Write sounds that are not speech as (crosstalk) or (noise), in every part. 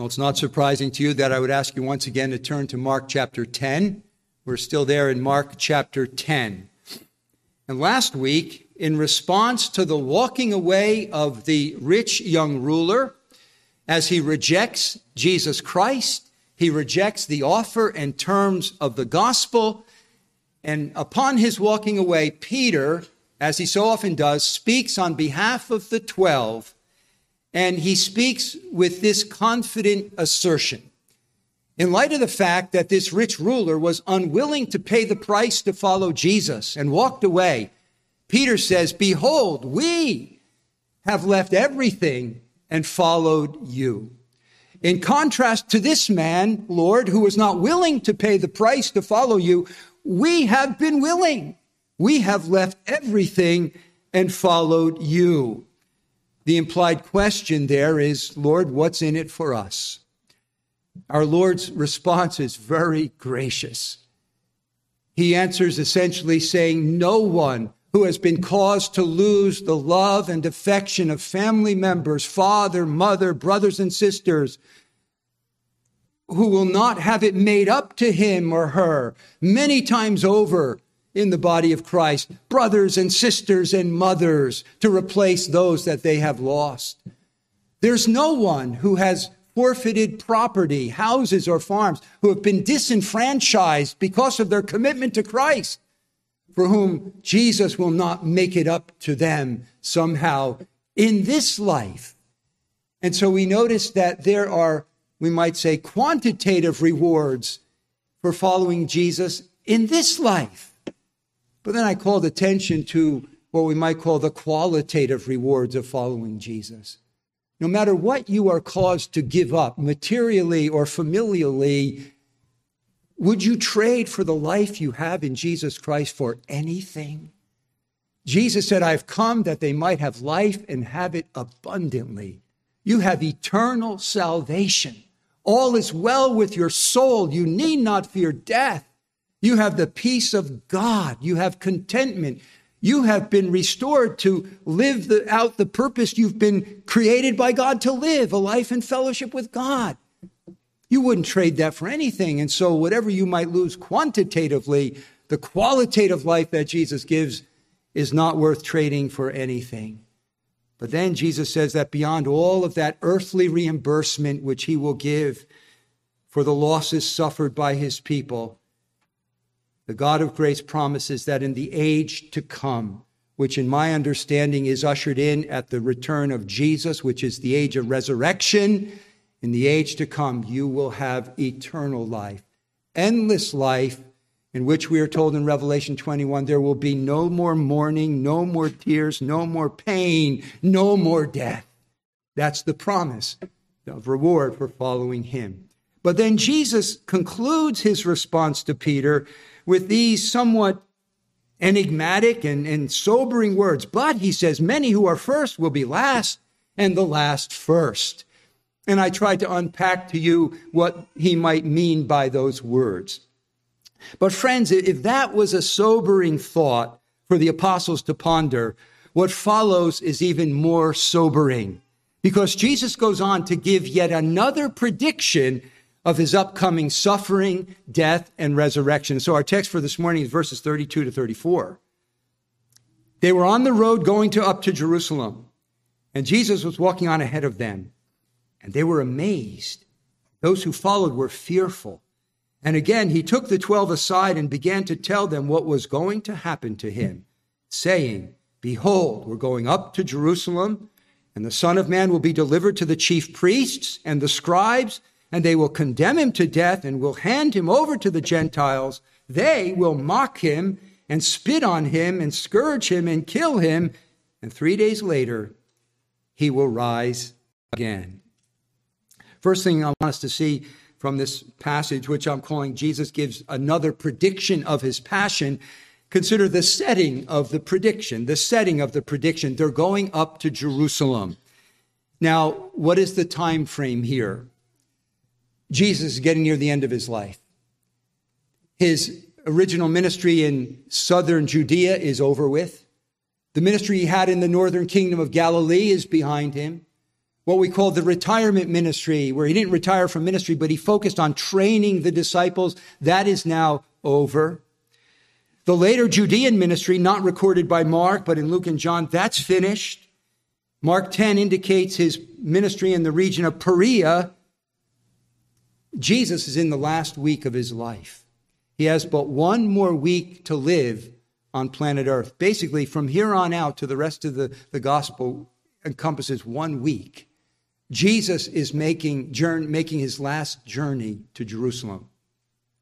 Well, it's not surprising to you that I would ask you once again to turn to Mark chapter 10. We're still there in Mark chapter 10. And last week, in response to the walking away of the rich young ruler, as he rejects Jesus Christ, he rejects the offer and terms of the gospel. And upon his walking away, Peter, as he so often does, speaks on behalf of the twelve and he speaks with this confident assertion. In light of the fact that this rich ruler was unwilling to pay the price to follow Jesus and walked away, Peter says, Behold, we have left everything and followed you. In contrast to this man, Lord, who was not willing to pay the price to follow you, we have been willing. We have left everything and followed you. The implied question there is, Lord, what's in it for us? Our Lord's response is very gracious. He answers essentially saying, No one who has been caused to lose the love and affection of family members, father, mother, brothers, and sisters, who will not have it made up to him or her many times over in the body of Christ, brothers and sisters and mothers to replace those that they have lost. There's no one who has forfeited property, houses or farms, who have been disenfranchised because of their commitment to Christ, for whom Jesus will not make it up to them somehow in this life. And so we notice that there are, we might say, quantitative rewards for following Jesus in this life. But then I called attention to what we might call the qualitative rewards of following Jesus. No matter what you are caused to give up, materially or familially, would you trade for the life you have in Jesus Christ for anything? Jesus said, I've come that they might have life and have it abundantly. You have eternal salvation. All is well with your soul. You need not fear death. You have the peace of God. You have contentment. You have been restored to live the, out the purpose you've been created by God to live, a life in fellowship with God. You wouldn't trade that for anything. And so, whatever you might lose quantitatively, the qualitative life that Jesus gives is not worth trading for anything. But then Jesus says that beyond all of that earthly reimbursement which he will give for the losses suffered by his people, the God of grace promises that in the age to come, which in my understanding is ushered in at the return of Jesus, which is the age of resurrection, in the age to come, you will have eternal life, endless life, in which we are told in Revelation 21 there will be no more mourning, no more tears, no more pain, no more death. That's the promise of reward for following him. But then Jesus concludes his response to Peter with these somewhat enigmatic and, and sobering words. But he says, many who are first will be last, and the last first. And I tried to unpack to you what he might mean by those words. But friends, if that was a sobering thought for the apostles to ponder, what follows is even more sobering because Jesus goes on to give yet another prediction of his upcoming suffering, death, and resurrection. So our text for this morning is verses 32 to 34. They were on the road going to up to Jerusalem, and Jesus was walking on ahead of them, and they were amazed. Those who followed were fearful. And again, he took the twelve aside and began to tell them what was going to happen to him, saying, Behold, we're going up to Jerusalem, and the Son of Man will be delivered to the chief priests and the scribes and they will condemn him to death and will hand him over to the Gentiles. They will mock him and spit on him and scourge him and kill him. And three days later, he will rise again. First thing I want us to see from this passage, which I'm calling Jesus gives another prediction of his passion, consider the setting of the prediction. The setting of the prediction. They're going up to Jerusalem. Now, what is the time frame here? Jesus is getting near the end of his life. His original ministry in southern Judea is over with. The ministry he had in the northern kingdom of Galilee is behind him. what we call the retirement ministry, where he didn't retire from ministry, but he focused on training the disciples. That is now over. The later Judean ministry, not recorded by Mark, but in Luke and John, that's finished. Mark 10 indicates his ministry in the region of Perea. Jesus is in the last week of his life. He has but one more week to live on planet Earth. Basically, from here on out to the rest of the, the gospel encompasses one week. Jesus is making, journey, making his last journey to Jerusalem.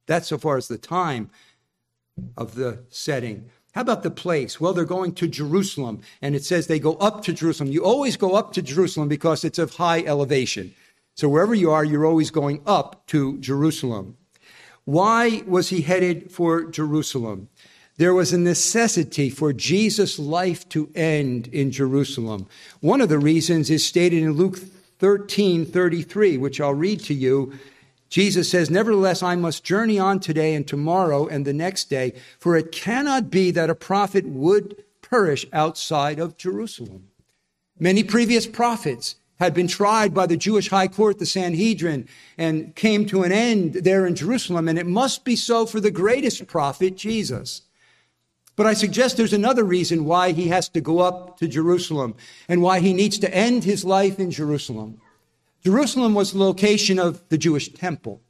That's so far as the time of the setting. How about the place? Well, they're going to Jerusalem, and it says they go up to Jerusalem. You always go up to Jerusalem because it's of high elevation. So wherever you are, you're always going up to Jerusalem. Why was he headed for Jerusalem? There was a necessity for Jesus' life to end in Jerusalem. One of the reasons is stated in Luke 13 33, which I'll read to you. Jesus says, Nevertheless, I must journey on today and tomorrow and the next day, for it cannot be that a prophet would perish outside of Jerusalem. Many previous prophets had been tried by the Jewish high court, the Sanhedrin, and came to an end there in Jerusalem, and it must be so for the greatest prophet, Jesus. But I suggest there's another reason why he has to go up to Jerusalem and why he needs to end his life in Jerusalem. Jerusalem was the location of the Jewish temple.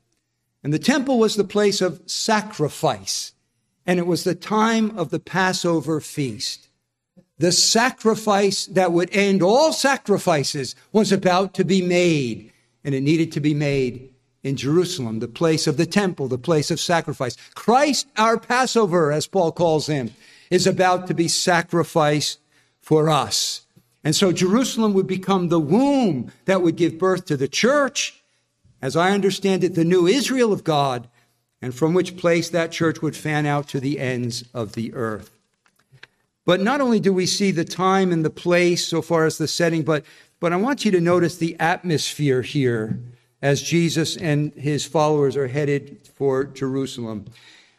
And the temple was the place of sacrifice. And it was the time of the Passover feast. The sacrifice that would end all sacrifices was about to be made. And it needed to be made in Jerusalem, the place of the temple, the place of sacrifice. Christ, our Passover, as Paul calls him, is about to be sacrificed for us. And so Jerusalem would become the womb that would give birth to the church, as I understand it, the new Israel of God, and from which place that church would fan out to the ends of the earth. But not only do we see the time and the place so far as the setting, but, but I want you to notice the atmosphere here as Jesus and his followers are headed for Jerusalem.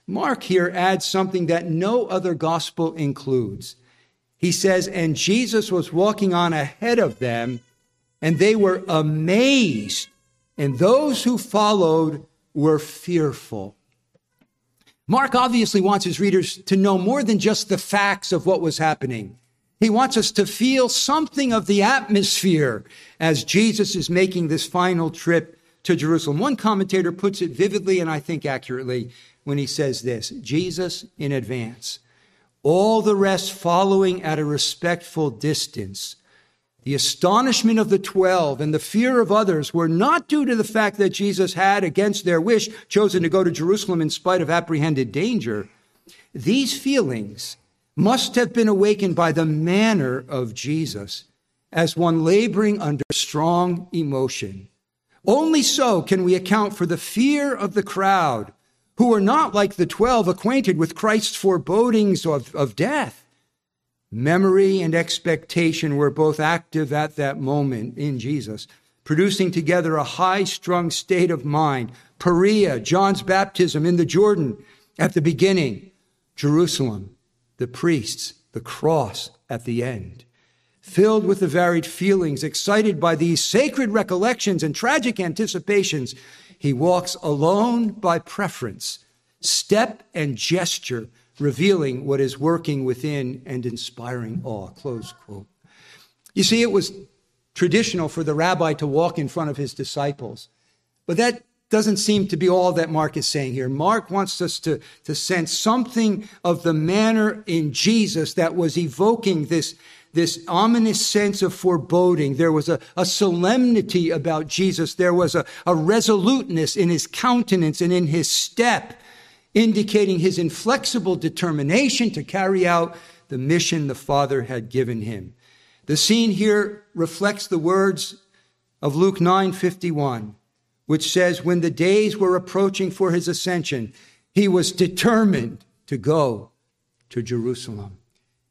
Mark here adds something that no other gospel includes. He says, And Jesus was walking on ahead of them, and they were amazed, and those who followed were fearful. Mark obviously wants his readers to know more than just the facts of what was happening. He wants us to feel something of the atmosphere as Jesus is making this final trip to Jerusalem. One commentator puts it vividly and I think accurately when he says this Jesus in advance all the rest following at a respectful distance. The astonishment of the twelve and the fear of others were not due to the fact that Jesus had, against their wish, chosen to go to Jerusalem in spite of apprehended danger. These feelings must have been awakened by the manner of Jesus as one laboring under strong emotion. Only so can we account for the fear of the crowd who were not like the twelve acquainted with Christ's forebodings of, of death. Memory and expectation were both active at that moment in Jesus, producing together a high strung state of mind. Perea, John's baptism in the Jordan at the beginning, Jerusalem, the priests, the cross at the end. Filled with the varied feelings, excited by these sacred recollections and tragic anticipations, he walks alone by preference, step and gesture, revealing what is working within and inspiring awe. Close quote. You see, it was traditional for the rabbi to walk in front of his disciples. But that doesn't seem to be all that Mark is saying here. Mark wants us to, to sense something of the manner in Jesus that was evoking this, this ominous sense of foreboding. There was a, a solemnity about Jesus. There was a, a resoluteness in his countenance and in his step, indicating his inflexible determination to carry out the mission the Father had given him. The scene here reflects the words of Luke 9:51, which says when the days were approaching for his ascension, he was determined to go to Jerusalem.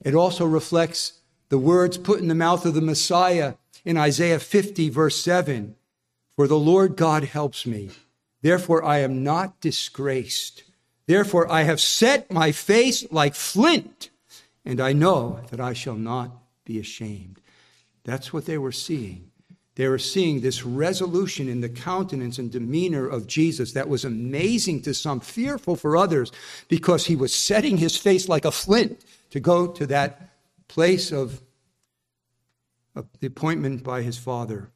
It also reflects the words put in the mouth of the Messiah in Isaiah 50, verse 7 For the Lord God helps me. Therefore, I am not disgraced. Therefore, I have set my face like flint, and I know that I shall not be ashamed. That's what they were seeing. they were seeing this resolution in the countenance and demeanor of Jesus that was amazing to some, fearful for others, because he was setting his face like a flint to go to that place of, of the appointment by his Father.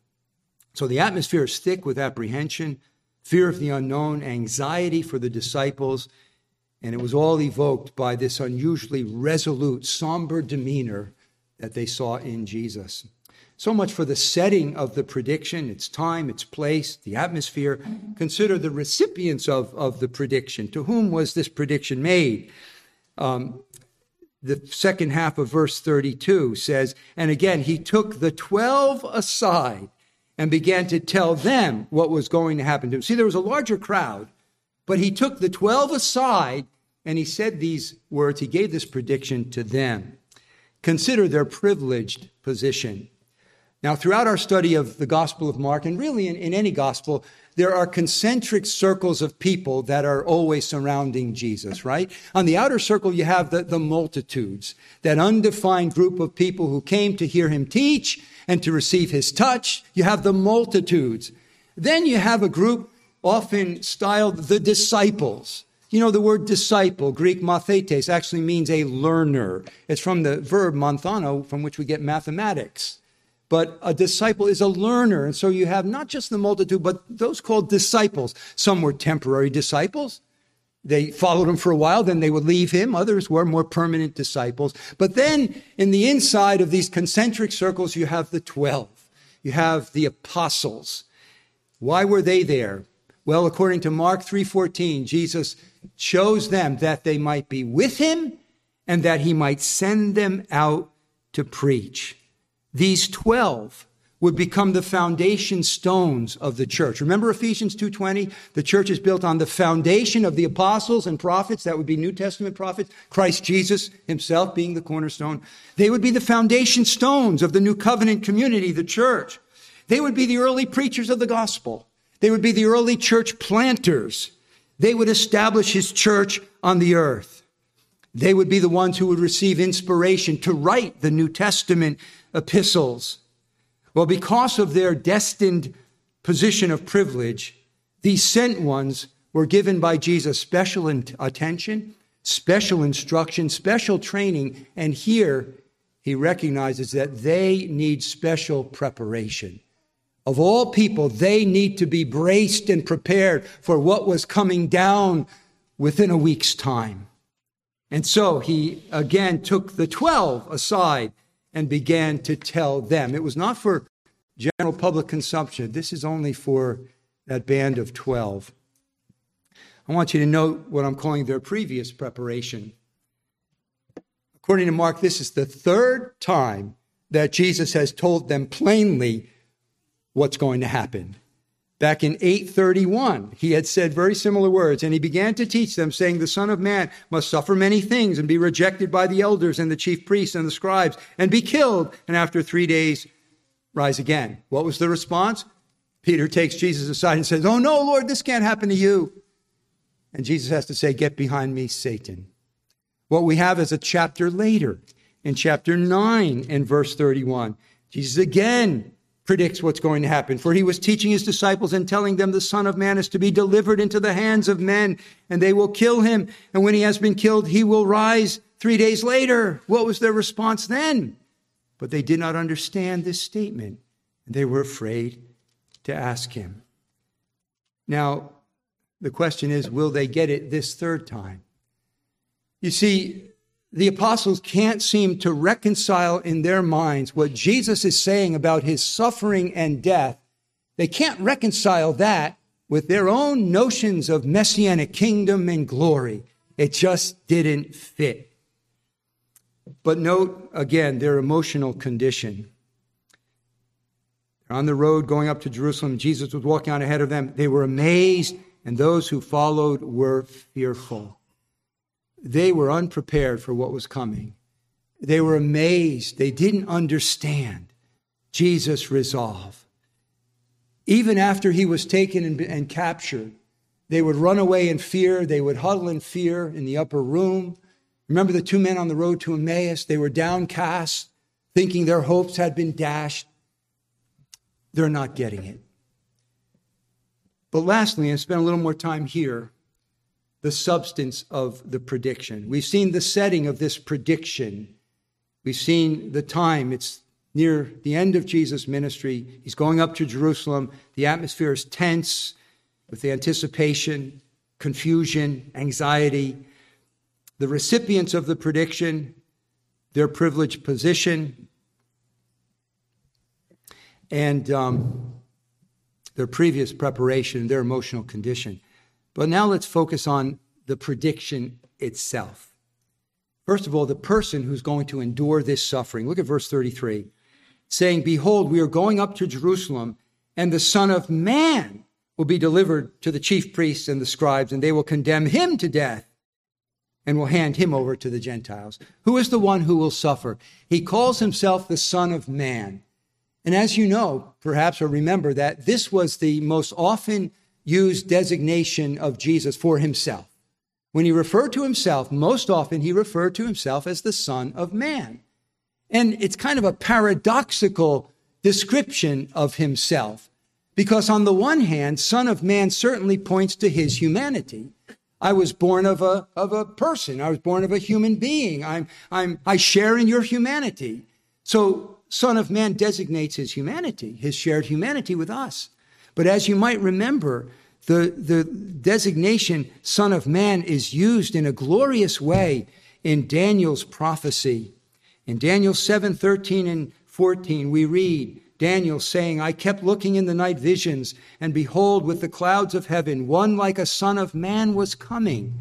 So the atmosphere is thick with apprehension, fear of the unknown, anxiety for the disciples, and it was all evoked by this unusually resolute, somber demeanor that they saw in Jesus. So much for the setting of the prediction, its time, its place, the atmosphere. Consider the recipients of, of the prediction. To whom was this prediction made? Um, the second half of verse 32 says, And again, he took the 12 aside and began to tell them what was going to happen to him. See, there was a larger crowd, but he took the 12 aside and he said these words. He gave this prediction to them. Consider their privileged position. Now, throughout our study of the Gospel of Mark, and really in, in, any gospel, there are concentric circles of people that are always surrounding Jesus, right? On the outer circle, you have the, the multitudes, that undefined group of people who came to hear him teach and to receive his touch. You have the multitudes. Then you have a group often styled the disciples. You know, the word disciple, Greek mathetes, actually means a learner. It's from the verb manthano, from which we get mathematics. But a disciple is a learner. And so you have not just the multitude, but those called disciples. Some were temporary disciples. They followed him for a while, then they would leave him. Others were more permanent disciples. But then in the inside of these concentric circles, you have the 12. You have the apostles. Why were they there? Well, according to Mark 3:14, Jesus chose them that they might be with him and that he might send them out to preach. These 12 would become the foundation stones of the church. Remember Ephesians 2:20? The church is built on the foundation of the apostles and prophets, that would be New Testament prophets, Christ Jesus himself being the cornerstone. They would be the foundation stones of the new covenant community, the church. They would be the early preachers of the gospel. They would be the early church planters. They would establish his church on the earth. They would be the ones who would receive inspiration to write the New Testament epistles. Well, because of their destined position of privilege, these sent ones were given by Jesus special attention, special instruction, special training, and here he recognizes that they need special preparation. Of all people, they need to be braced and prepared for what was coming down within a week's time. And so he again took the 12 aside and began to tell them. It was not for general public consumption. This is only for that band of 12. I want you to note what I'm calling their previous preparation. According to Mark, this is the third time that Jesus has told them plainly what's going to happen. Back in 831, he had said very similar words, and he began to teach them, saying, The Son of Man must suffer many things and be rejected by the elders and the chief priests and the scribes and be killed, and after three days rise again. What was the response? Peter takes Jesus aside and says, Oh no, Lord, this can't happen to you. And Jesus has to say, Get behind me, Satan. What we have is a chapter later, in chapter 9 and verse 31. Jesus again predicts what's going to happen. For he was teaching his disciples and telling them the Son of Man is to be delivered into the hands of men, and they will kill him. And when he has been killed, he will rise three days later. What was their response then? But they did not understand this statement. And they were afraid to ask him. Now, the question is will they get it this third time? You see, the apostles can't seem to reconcile in their minds what Jesus is saying about his suffering and death. They can't reconcile that with their own notions of messianic kingdom and glory. It just didn't fit. But note again their emotional condition. They're on the road going up to Jerusalem. Jesus was walking on ahead of them. They were amazed, and those who followed were fearful. They were unprepared for what was coming. They were amazed. They didn't understand Jesus' resolve. Even after he was taken and, and captured, they would run away in fear. They would huddle in fear in the upper room. Remember the two men on the road to Emmaus? They were downcast, thinking their hopes had been dashed. they're not getting it. But lastly, and spend a little more time here, the substance of the prediction. We've seen the setting of this prediction. We've seen the time. It's near the end of Jesus' ministry. He's going up to Jerusalem. The atmosphere is tense with the anticipation, confusion, anxiety. The recipients of the prediction, their privileged position, and um, their previous preparation, their emotional condition. But now let's focus on the prediction itself. First of all, the person who's going to endure this suffering. Look at verse 33 saying, Behold, we are going up to Jerusalem, and the Son of Man will be delivered to the chief priests and the scribes, and they will condemn him to death and will hand him over to the Gentiles. Who is the one who will suffer? He calls himself the Son of Man. And as you know, perhaps, or remember that this was the most often used designation of Jesus for himself. When he referred to himself, most often he referred to himself as the Son of Man. And it's kind of a paradoxical description of himself. Because on the one hand, Son of Man certainly points to his humanity. I was born of a, of a person. I was born of a human being. I'm, I'm, I share in your humanity. So Son of Man designates his humanity, his shared humanity with us. But as you might remember, the, the designation Son of Man is used in a glorious way in Daniel's prophecy. In Daniel 7 13 and 14, we read Daniel saying, I kept looking in the night visions, and behold, with the clouds of heaven, one like a son of man was coming.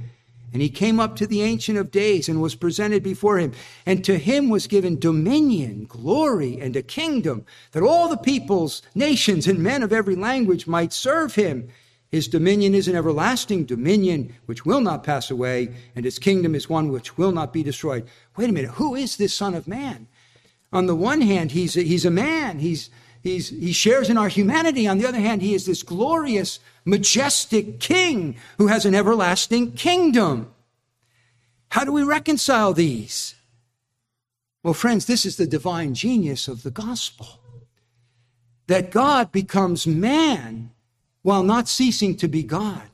And he came up to the Ancient of Days and was presented before him. And to him was given dominion, glory, and a kingdom, that all the peoples, nations, and men of every language might serve him. His dominion is an everlasting dominion which will not pass away, and his kingdom is one which will not be destroyed. Wait a minute, who is this Son of Man? On the one hand, he's a, he's a man, he's, he's, he shares in our humanity. On the other hand, he is this glorious, majestic king who has an everlasting kingdom. How do we reconcile these? Well, friends, this is the divine genius of the gospel that God becomes man while not ceasing to be God.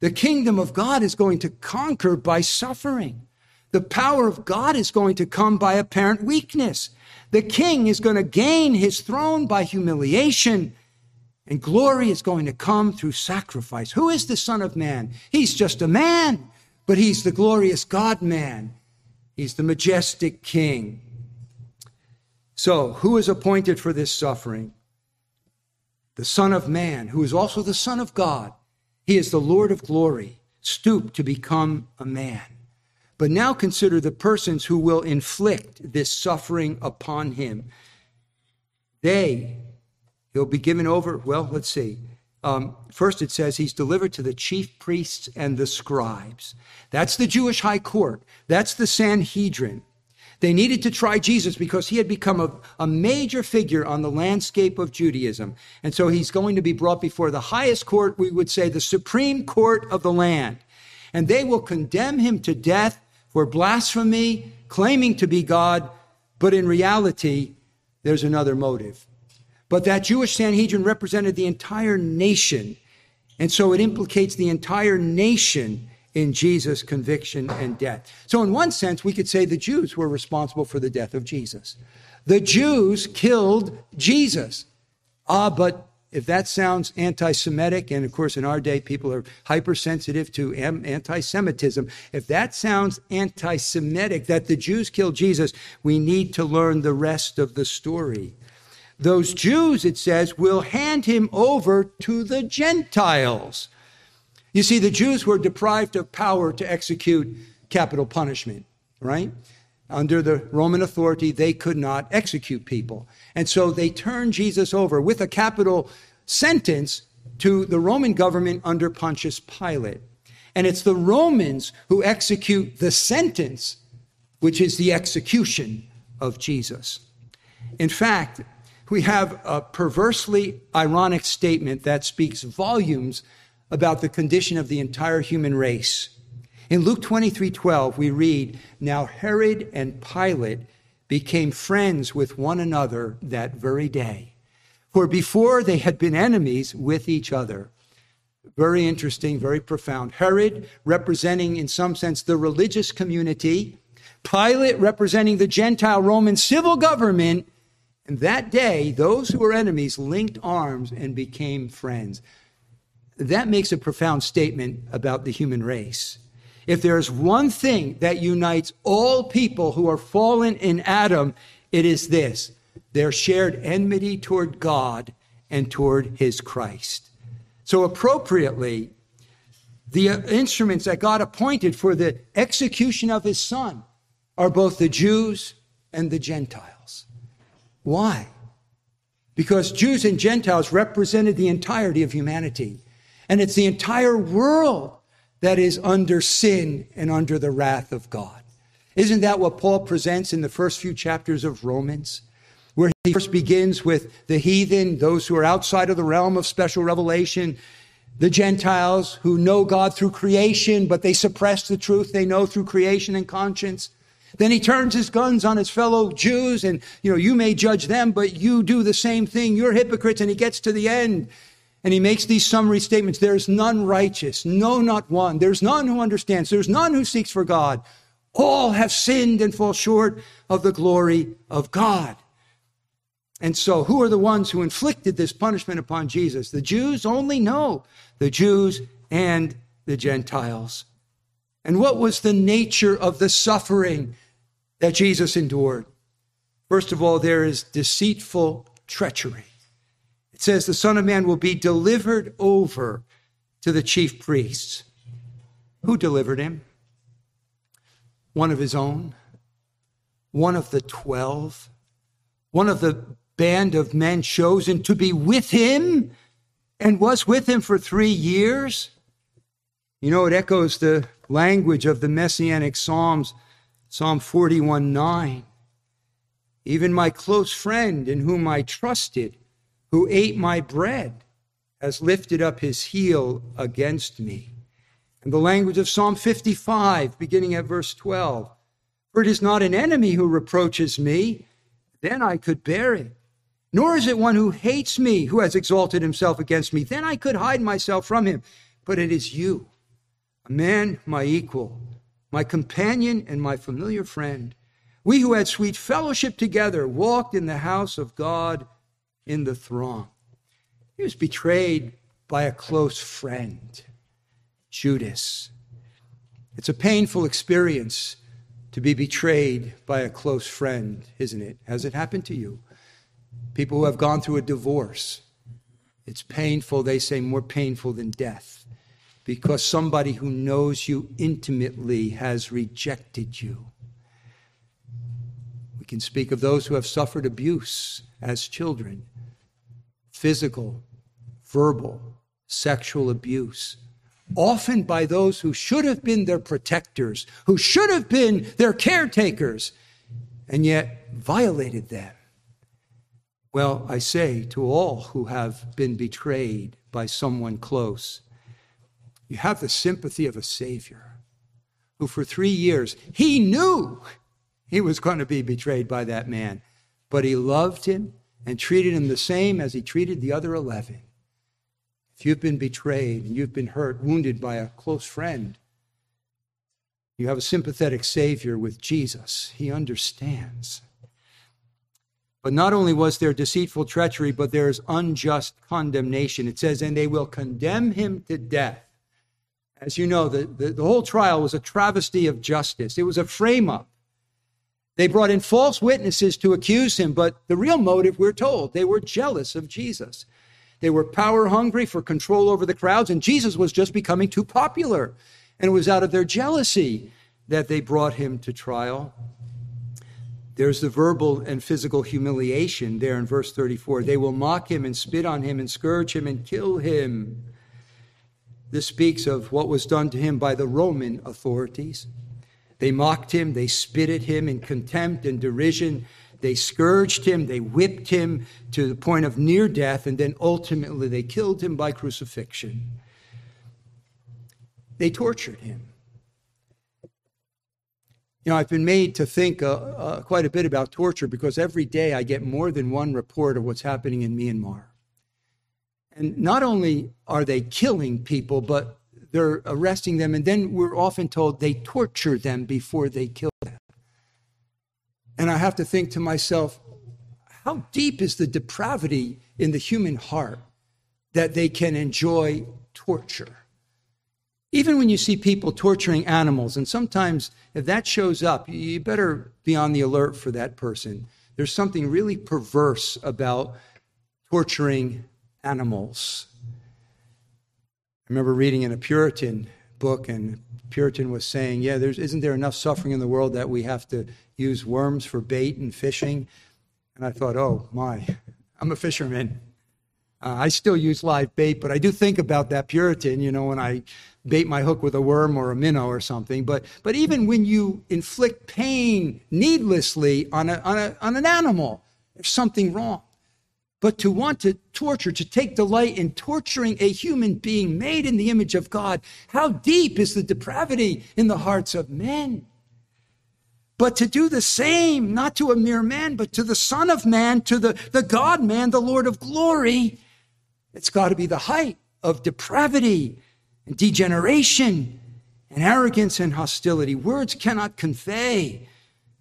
The kingdom of God is going to conquer by suffering. The power of God is going to come by apparent weakness. The king is going to gain his throne by humiliation, and glory is going to come through sacrifice. Who is the Son of Man? He's just a man, but he's the glorious God man. He's the majestic king. So, who is appointed for this suffering? the Son of Man, who is also the Son of God. He is the Lord of glory, stooped to become a man. But now consider the persons who will inflict this suffering upon him. They, he'll be given over, well, let's see. Um, first, it says he's delivered to the chief priests and the scribes. That's the Jewish high court. That's the Sanhedrin. They needed to try Jesus because he had become a, a, major figure on the landscape of Judaism. And so he's going to be brought before the highest court, we would say the supreme court of the land. And they will condemn him to death for blasphemy, claiming to be God, but in reality, there's another motive. But that Jewish Sanhedrin represented the entire nation. And so it implicates the entire nation in Jesus' conviction and death. So, in one sense, we could say the Jews were responsible for the death of Jesus. The Jews killed Jesus. Ah, but if that sounds anti Semitic, and of course in our day people are hypersensitive to anti Semitism, if that sounds anti Semitic that the Jews killed Jesus, we need to learn the rest of the story. Those Jews, it says, will hand him over to the Gentiles. You see, the Jews were deprived of power to execute capital punishment, right? Under the Roman authority, they could not execute people. And so they turned Jesus over with a capital sentence to the Roman government under Pontius Pilate. And it's the Romans who execute the sentence, which is the execution of Jesus. In fact, we have a perversely ironic statement that speaks volumes about the condition of the entire human race. In Luke 23 12, we read, Now Herod and Pilate became friends with one another that very day. For before they had been enemies with each other. Very interesting, very profound. Herod, representing in some sense the religious community, Pilate, representing the Gentile Roman civil government. And that day, those who were enemies linked arms and became friends. That makes a profound statement about the human race. If there's one thing that unites all people who are fallen in Adam, it is this their shared enmity toward God and toward his Christ. So, appropriately, the instruments that God appointed for the execution of his son are both the Jews and the Gentiles. Why? Because Jews and Gentiles represented the entirety of humanity. And it's the entire world that is under sin and under the wrath of God. Isn't that what Paul presents in the first few chapters of Romans? Where he first begins with the heathen, those who are outside of the realm of special revelation, the Gentiles who know God through creation, but they suppress the truth they know through creation and conscience. Then he turns his guns on his fellow Jews and, you know, you may judge them, but you do the same thing. You're hypocrites. And he gets to the end and he makes these summary statements. There is none righteous. No, not one. There's none who understands. There's none who seeks for God. All have sinned and fall short of the glory of God. And so, who are the ones who inflicted this punishment upon Jesus? The Jews only no the Jews and the Gentiles. And what was the nature of the suffering that Jesus endured? First of all, there is deceitful treachery. Says the Son of Man will be delivered over to the chief priests. Who delivered him? One of his own, one of the twelve, one of the band of men chosen to be with him and was with him for three years. You know, it echoes the language of the Messianic Psalms, Psalm 41 9. Even my close friend in whom I trusted, who ate my bread, has lifted up his heel against me. And the language of Psalm 55, beginning at verse 12. For it is not an enemy who reproaches me, then I could bear it. Nor is it one who hates me who has exalted himself against me. Then I could hide myself from him. But it is you, a man my equal, my companion and my familiar friend. We who had sweet fellowship together walked in the house of God in the throng. He was betrayed by a close friend, Judas. It's a painful experience to be betrayed by a close friend, isn't it? Has it happened to you? People who have gone through a divorce. It's painful, they say, more painful than death, because somebody who knows you intimately has rejected you. We can speak of those who have suffered abuse as children physical, verbal, sexual abuse, often by those who should have been their protectors, who should have been their caretakers, and yet violated them. Well, I say to all who have been betrayed by someone close, you have the sympathy of a Savior who, for three years, he knew he was going to be betrayed by that man, but he loved him and treated him the same as he treated the other 11. If you've been betrayed and you've been hurt, wounded by a close friend, you have a sympathetic Savior with Jesus. He understands. But not only was there deceitful treachery, but there is unjust condemnation. It says, and they will condemn him to death. As you know, the, the, the whole trial was a travesty of justice, it was a frame up. They brought in false witnesses to accuse him, but the real motive, we're told, they were jealous of Jesus. They were power hungry for control over the crowds, and Jesus was just becoming too popular. And it was out of their jealousy that they brought him to trial. There's the verbal and physical humiliation there in verse 34. They will mock him and spit on him and scourge him and kill him. This speaks of what was done to him by the Roman authorities. They mocked him, they spit at him in contempt and derision, they scourged him, they whipped him to the point of near death, and then ultimately they killed him by crucifixion. They tortured him. You know, I've been made to think uh, uh, quite a bit about torture because every day I get more than one report of what's happening in Myanmar. And not only are they killing people, but they're arresting them, and then we're often told they torture them before they kill them. And I have to think to myself, how deep is the depravity in the human heart that they can enjoy torture? Even when you see people torturing animals, and sometimes if that shows up, you better be on the alert for that person. There's something really perverse about torturing animals. I remember reading in a Puritan book, and Puritan was saying, Yeah, there's, isn't there enough suffering in the world that we have to use worms for bait and fishing? And I thought, Oh, my, (laughs) I'm a fisherman. Uh, I still use live bait, but I do think about that Puritan, you know, when I bait my hook with a worm or a minnow or something. But, but even when you inflict pain needlessly on, a, on, a, on an animal, there's something wrong. But to want to torture, to take delight in torturing a human being made in the image of God, how deep is the depravity in the hearts of men? But to do the same, not to a mere man, but to the Son of Man, to the, the God man, the Lord of glory, it's got to be the height of depravity and degeneration and arrogance and hostility. Words cannot convey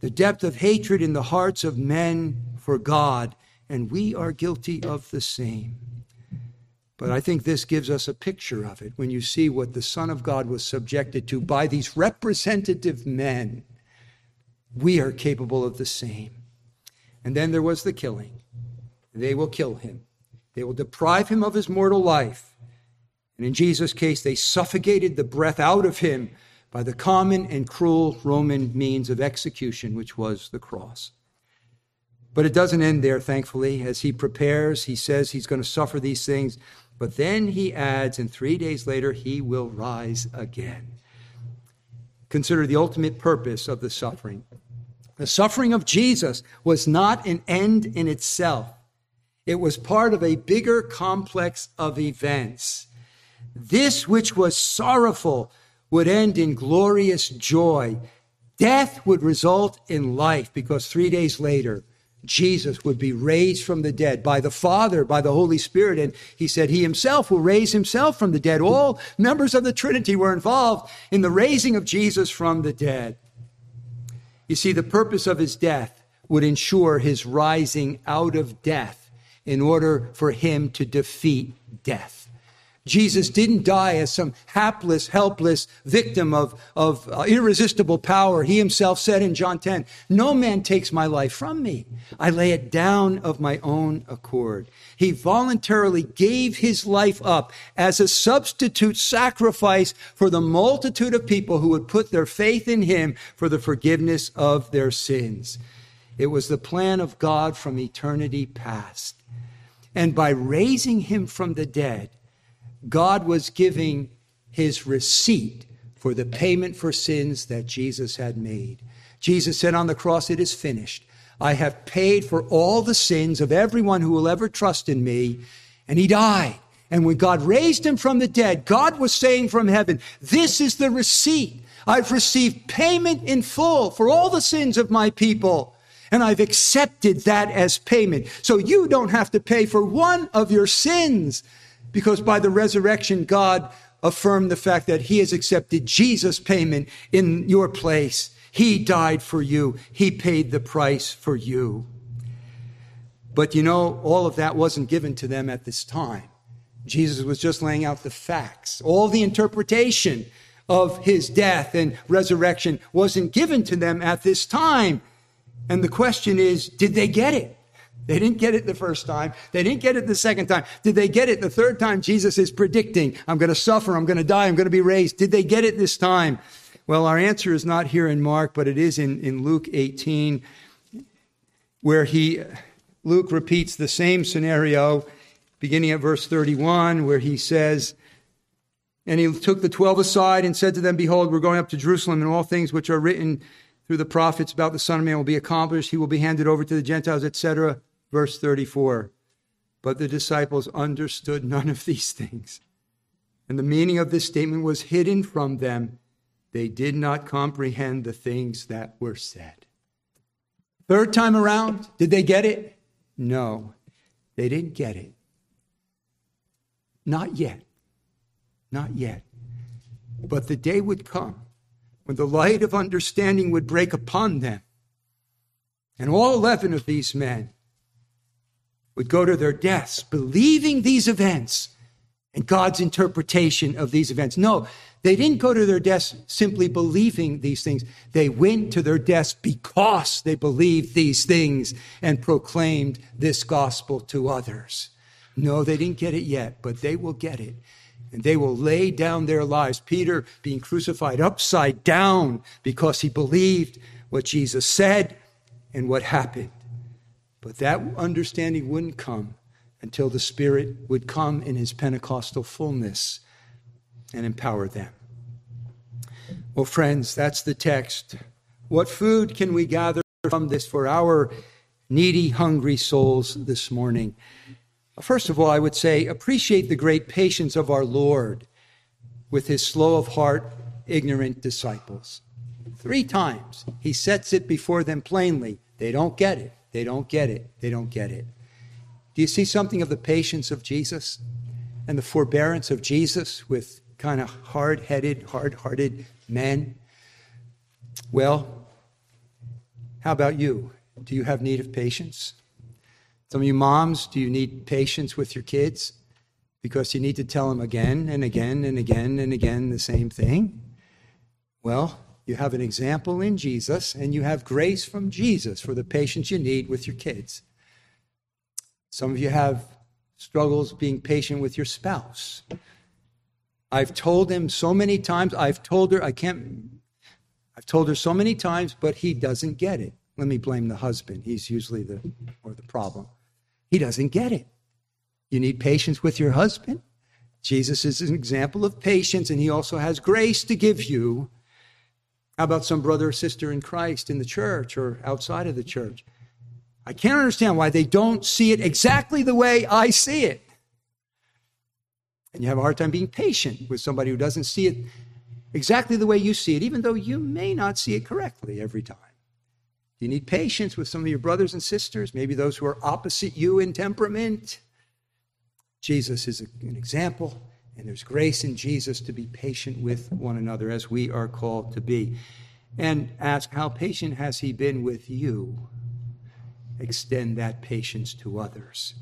the depth of hatred in the hearts of men for God, and we are guilty of the same. But I think this gives us a picture of it when you see what the Son of God was subjected to by these representative men. We are capable of the same. And then there was the killing. They will kill him. They will deprive him of his mortal life. And in Jesus' case, they suffocated the breath out of him by the common and cruel Roman means of execution, which was the cross. But it doesn't end there, thankfully. As he prepares, he says he's going to suffer these things. But then he adds, and three days later, he will rise again. Consider the ultimate purpose of the suffering. The suffering of Jesus was not an end in itself. It was part of a bigger complex of events. This which was sorrowful would end in glorious joy. Death would result in life because three days later, Jesus would be raised from the dead by the Father, by the Holy Spirit. And he said he himself will raise himself from the dead. All members of the Trinity were involved in the raising of Jesus from the dead. You see, the purpose of his death would ensure his rising out of death in order for him to defeat death. Jesus didn't die as some hapless, helpless victim of, of uh, irresistible power. He himself said in John 10, No man takes my life from me. I lay it down of my own accord. He voluntarily gave his life up as a substitute sacrifice for the multitude of people who would put their faith in him for the forgiveness of their sins. It was the plan of God from eternity past. And by raising him from the dead, God was giving his receipt for the payment for sins that Jesus had made. Jesus said on the cross, It is finished. I have paid for all the sins of everyone who will ever trust in me. And he died. And when God raised him from the dead, God was saying from heaven, This is the receipt. I've received payment in full for all the sins of my people. And I've accepted that as payment. So you don't have to pay for one of your sins because by the resurrection, God affirmed the fact that he has accepted Jesus' payment in your place. He died for you. He paid the price for you. But you know, all of that wasn't given to them at this time. Jesus was just laying out the facts. All the interpretation of his death and resurrection wasn't given to them at this time. And the question is, did they get it? They didn't get it the first time. They didn't get it the second time. Did they get it the third time? Jesus is predicting, I'm going to suffer. I'm going to die. I'm going to be raised. Did they get it this time? Well, our answer is not here in Mark, but it is in, in Luke 18, where he, Luke repeats the same scenario, beginning at verse 31, where he says, And he took the twelve aside and said to them, Behold, we're going up to Jerusalem, and all things which are written through the prophets about the Son of Man will be accomplished. He will be handed over to the Gentiles, etc. Verse 34. But the disciples understood none of these things. And the meaning of this statement was hidden from them they did not comprehend the things that were said. Third time around, did they get it? No, they didn't get it. Not yet. Not yet. But the day would come when the light of understanding would break upon them. And all 11 of these men would go to their deaths believing these events and God's interpretation of these events. No, they didn't go to their deaths simply believing these things. They went to their deaths because they believed these things and proclaimed this gospel to others. No, they didn't get it yet, but they will get it. And they will lay down their lives. Peter being crucified upside down because he believed what Jesus said and what happened. But that understanding wouldn't come until the Spirit would come in his Pentecostal fullness and empower them. Well, friends, that's the text. What food can we gather from this for our needy, hungry souls this morning? First of all, I would say appreciate the great patience of our Lord with his slow of heart, ignorant disciples. Three times he sets it before them plainly. They don't get it. They don't get it. They don't get it. Do you see something of the patience of Jesus and the forbearance of Jesus with kind of hard headed, hard hearted men? Well, how about you? Do you have need of patience? Some of you moms, do you need patience with your kids? Because you need to tell them again and again and again and again the same thing? Well, you have an example in Jesus, and you have grace from Jesus for the patience you need with your kids. Some of you have struggles being patient with your spouse. I've told him so many times, I've told her, I can't, I've told her so many times, but he doesn't get it. Let me blame the husband. He's usually the, or the problem. He doesn't get it. You need patience with your husband. Jesus is an example of patience, and he also has grace to give you how about some brother or sister in Christ in the church or outside of the church? I can't understand why they don't see it exactly the way I see it. And you have a hard time being patient with somebody who doesn't see it exactly the way you see it, even though you may not see it correctly every time. You need patience with some of your brothers and sisters, maybe those who are opposite you in temperament. Jesus is an example. And there's grace in Jesus to be patient with one another as we are called to be. And ask, how patient has he been with you? Extend that patience to others.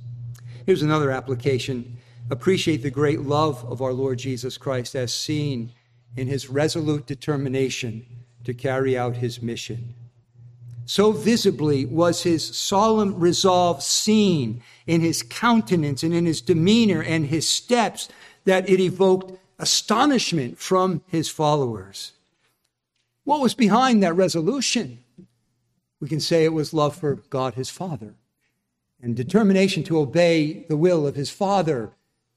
Here's another application. Appreciate the great love of our Lord Jesus Christ as seen in his resolute determination to carry out his mission. So visibly was his solemn resolve seen in his countenance and in his demeanor and his steps that it evoked astonishment from his followers. What was behind that resolution? We can say it was love for God his Father and determination to obey the will of his Father.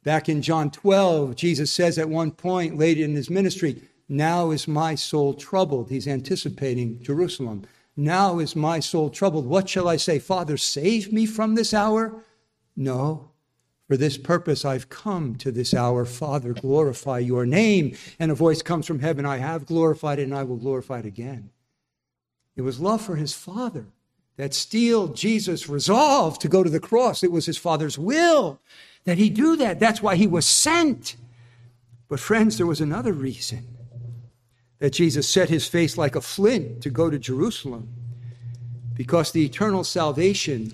Back in John 12, Jesus says at one point late in his ministry, Now is my soul troubled. He's anticipating Jerusalem. Now is my soul troubled. What shall I say? Father, save me from this hour? No, for this purpose I've come to this hour. Father, glorify your name. And a voice comes from heaven I have glorified it, and I will glorify it again. It was love for his Father that steeled Jesus' resolve to go to the cross. It was his Father's will that he do that. That's why he was sent. But, friends, there was another reason that Jesus set his face like a flint to go to Jerusalem because the eternal salvation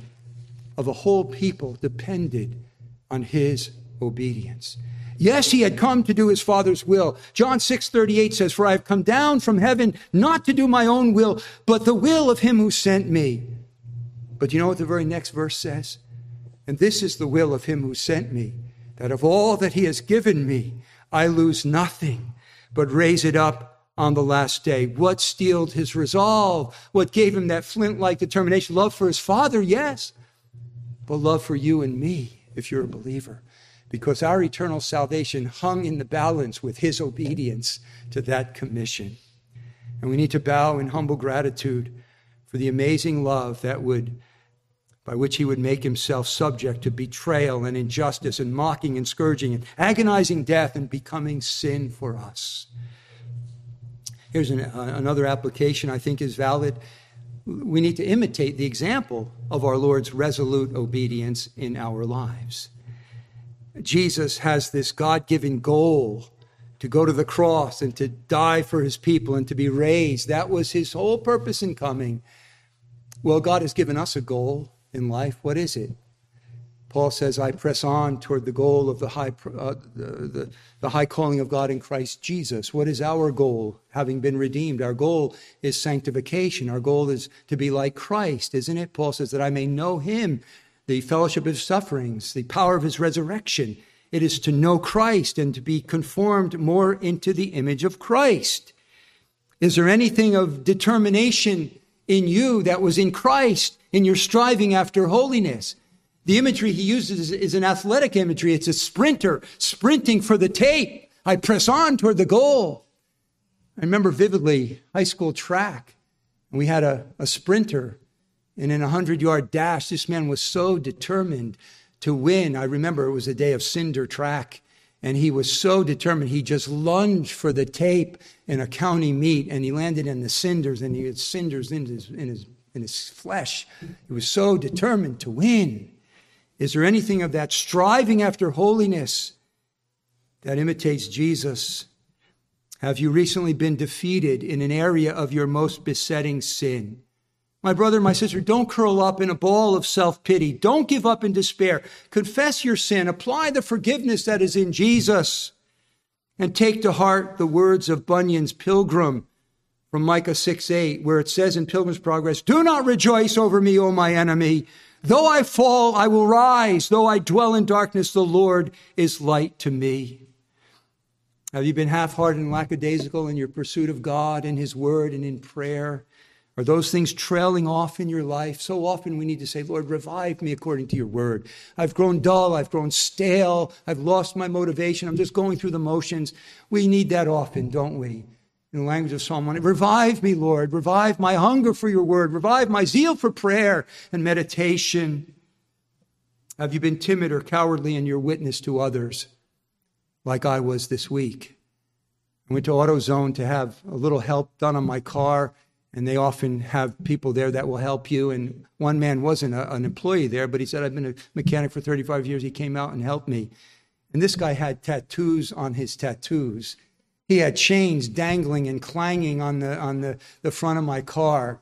of a whole people depended on his obedience. Yes, he had come to do his father's will. John 6 38 says, For I have come down from heaven not to do my own will, but the will of him who sent me. But you know what the very next verse says? And this is the will of him who sent me, that of all that he has given me, I lose nothing, but raise it up on the last day. What steeled his resolve? What gave him that flint like determination? Love for his father, yes, but love for you and me if you're a believer, because our eternal salvation hung in the balance with his obedience to that commission. And we need to bow in humble gratitude for the amazing love that would by which he would make himself subject to betrayal and injustice and mocking and scourging and agonizing death and becoming sin for us. Here's an, uh, another application I think is valid. We need to imitate the example of our Lord's resolute obedience in our lives. Jesus has this God given goal to go to the cross and to die for his people and to be raised. That was his whole purpose in coming. Well, God has given us a goal in life. What is it? Paul says, I press on toward the goal of the high, uh, the, the, the high calling of God in Christ Jesus. What is our goal, having been redeemed? Our goal is sanctification. Our goal is to be like Christ, isn't it? Paul says that I may know him, the fellowship of sufferings, the power of his resurrection. It is to know Christ and to be conformed more into the image of Christ. Is there anything of determination in you that was in Christ in your striving after holiness? The imagery he uses is an athletic imagery. It's a sprinter sprinting for the tape. I press on toward the goal. I remember vividly high school track. We had a, a sprinter, and in a 100 yard dash, this man was so determined to win. I remember it was a day of cinder track, and he was so determined. He just lunged for the tape in a county meet, and he landed in the cinders, and he had cinders in his, in his, in his flesh. He was so determined to win. Is there anything of that striving after holiness that imitates Jesus? Have you recently been defeated in an area of your most besetting sin? My brother, my sister, don't curl up in a ball of self pity. Don't give up in despair. Confess your sin. Apply the forgiveness that is in Jesus. And take to heart the words of Bunyan's Pilgrim from Micah 6 8, where it says in Pilgrim's Progress, Do not rejoice over me, O my enemy. Though I fall, I will rise. Though I dwell in darkness, the Lord is light to me. Have you been half hearted and lackadaisical in your pursuit of God and His Word and in prayer? Are those things trailing off in your life? So often we need to say, Lord, revive me according to your word. I've grown dull. I've grown stale. I've lost my motivation. I'm just going through the motions. We need that often, don't we? In the language of Psalm 1, revive me, Lord. Revive my hunger for your word. Revive my zeal for prayer and meditation. Have you been timid or cowardly in your witness to others, like I was this week? I went to AutoZone to have a little help done on my car and they often have people there that will help you. And one man wasn't a, an employee there, but he said, I've been a mechanic for 35 years. He came out and helped me. And this guy had tattoos on his tattoos. He had chains dangling and clanging on the, on the, the front of my car.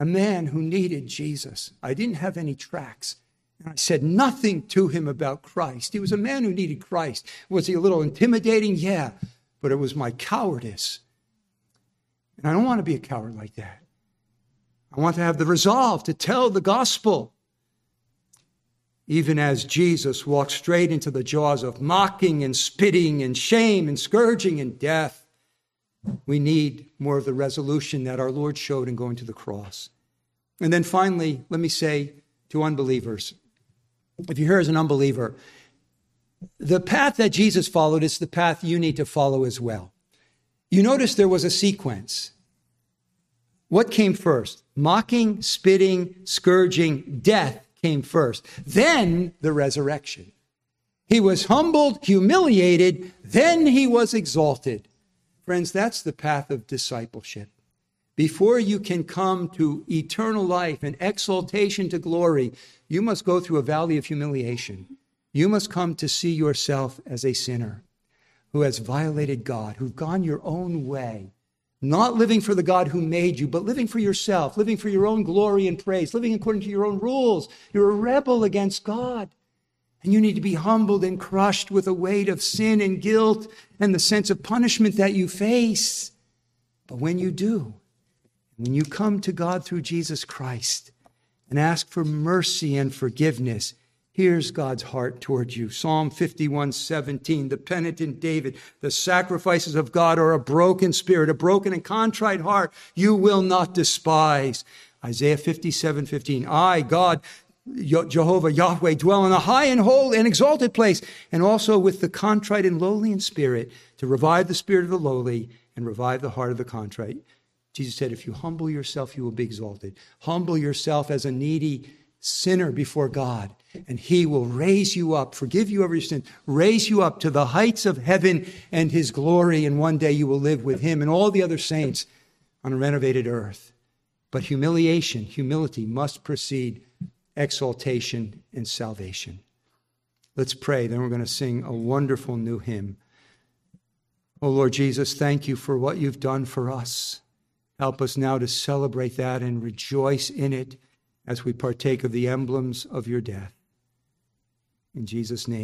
A man who needed Jesus. I didn't have any tracks. And I said nothing to him about Christ. He was a man who needed Christ. Was he a little intimidating? Yeah. But it was my cowardice and I don't want to be a coward like that. I want to have the resolve to tell the gospel. Even as Jesus walked straight into the jaws of mocking and spitting and shame and scourging and death, we need more of the resolution that our Lord showed in going to the cross. And then finally, let me say to unbelievers if you're here as an unbeliever, the path that Jesus followed is the path you need to follow as well. You notice there was a sequence. What came first? Mocking, spitting, scourging, death came first. Then the resurrection. He was humbled, humiliated, then he was exalted. Friends, that's the path of discipleship. Before you can come to eternal life and exaltation to glory, you must go through a valley of humiliation. You must come to see yourself as a sinner who has violated God, who've gone your own way, not living for the God who made you, but living for yourself, living for your own glory and praise, living according to your own rules. You're a rebel against God. And you need to be humbled and crushed with the weight of sin and guilt and the sense of punishment that you face. But when you do, when you come to God through Jesus Christ and ask for mercy and forgiveness, Here's God's heart toward you. Psalm 51 17, the penitent David, the sacrifices of God are a broken spirit, a broken and contrite heart you will not despise. Isaiah 57 15, I, God, Jehovah, Yahweh, dwell in a high and holy and exalted place, and also with the contrite and lowly in spirit, to revive the spirit of the lowly and revive the heart of the contrite. Jesus said, If you humble yourself, you will be exalted. Humble yourself as a needy sinner before God and he will raise you up, forgive you every sin, raise you up to the heights of heaven and his glory, and one day you will live with him and all the other saints on a renovated earth. But humiliation, humility must precede exaltation and salvation. Let's pray, then we're going to sing a wonderful new hymn. Oh Lord Jesus, thank you for what you've done for us. Help us now to celebrate that and rejoice in it as we partake of the emblems of your death. In Jesus' name.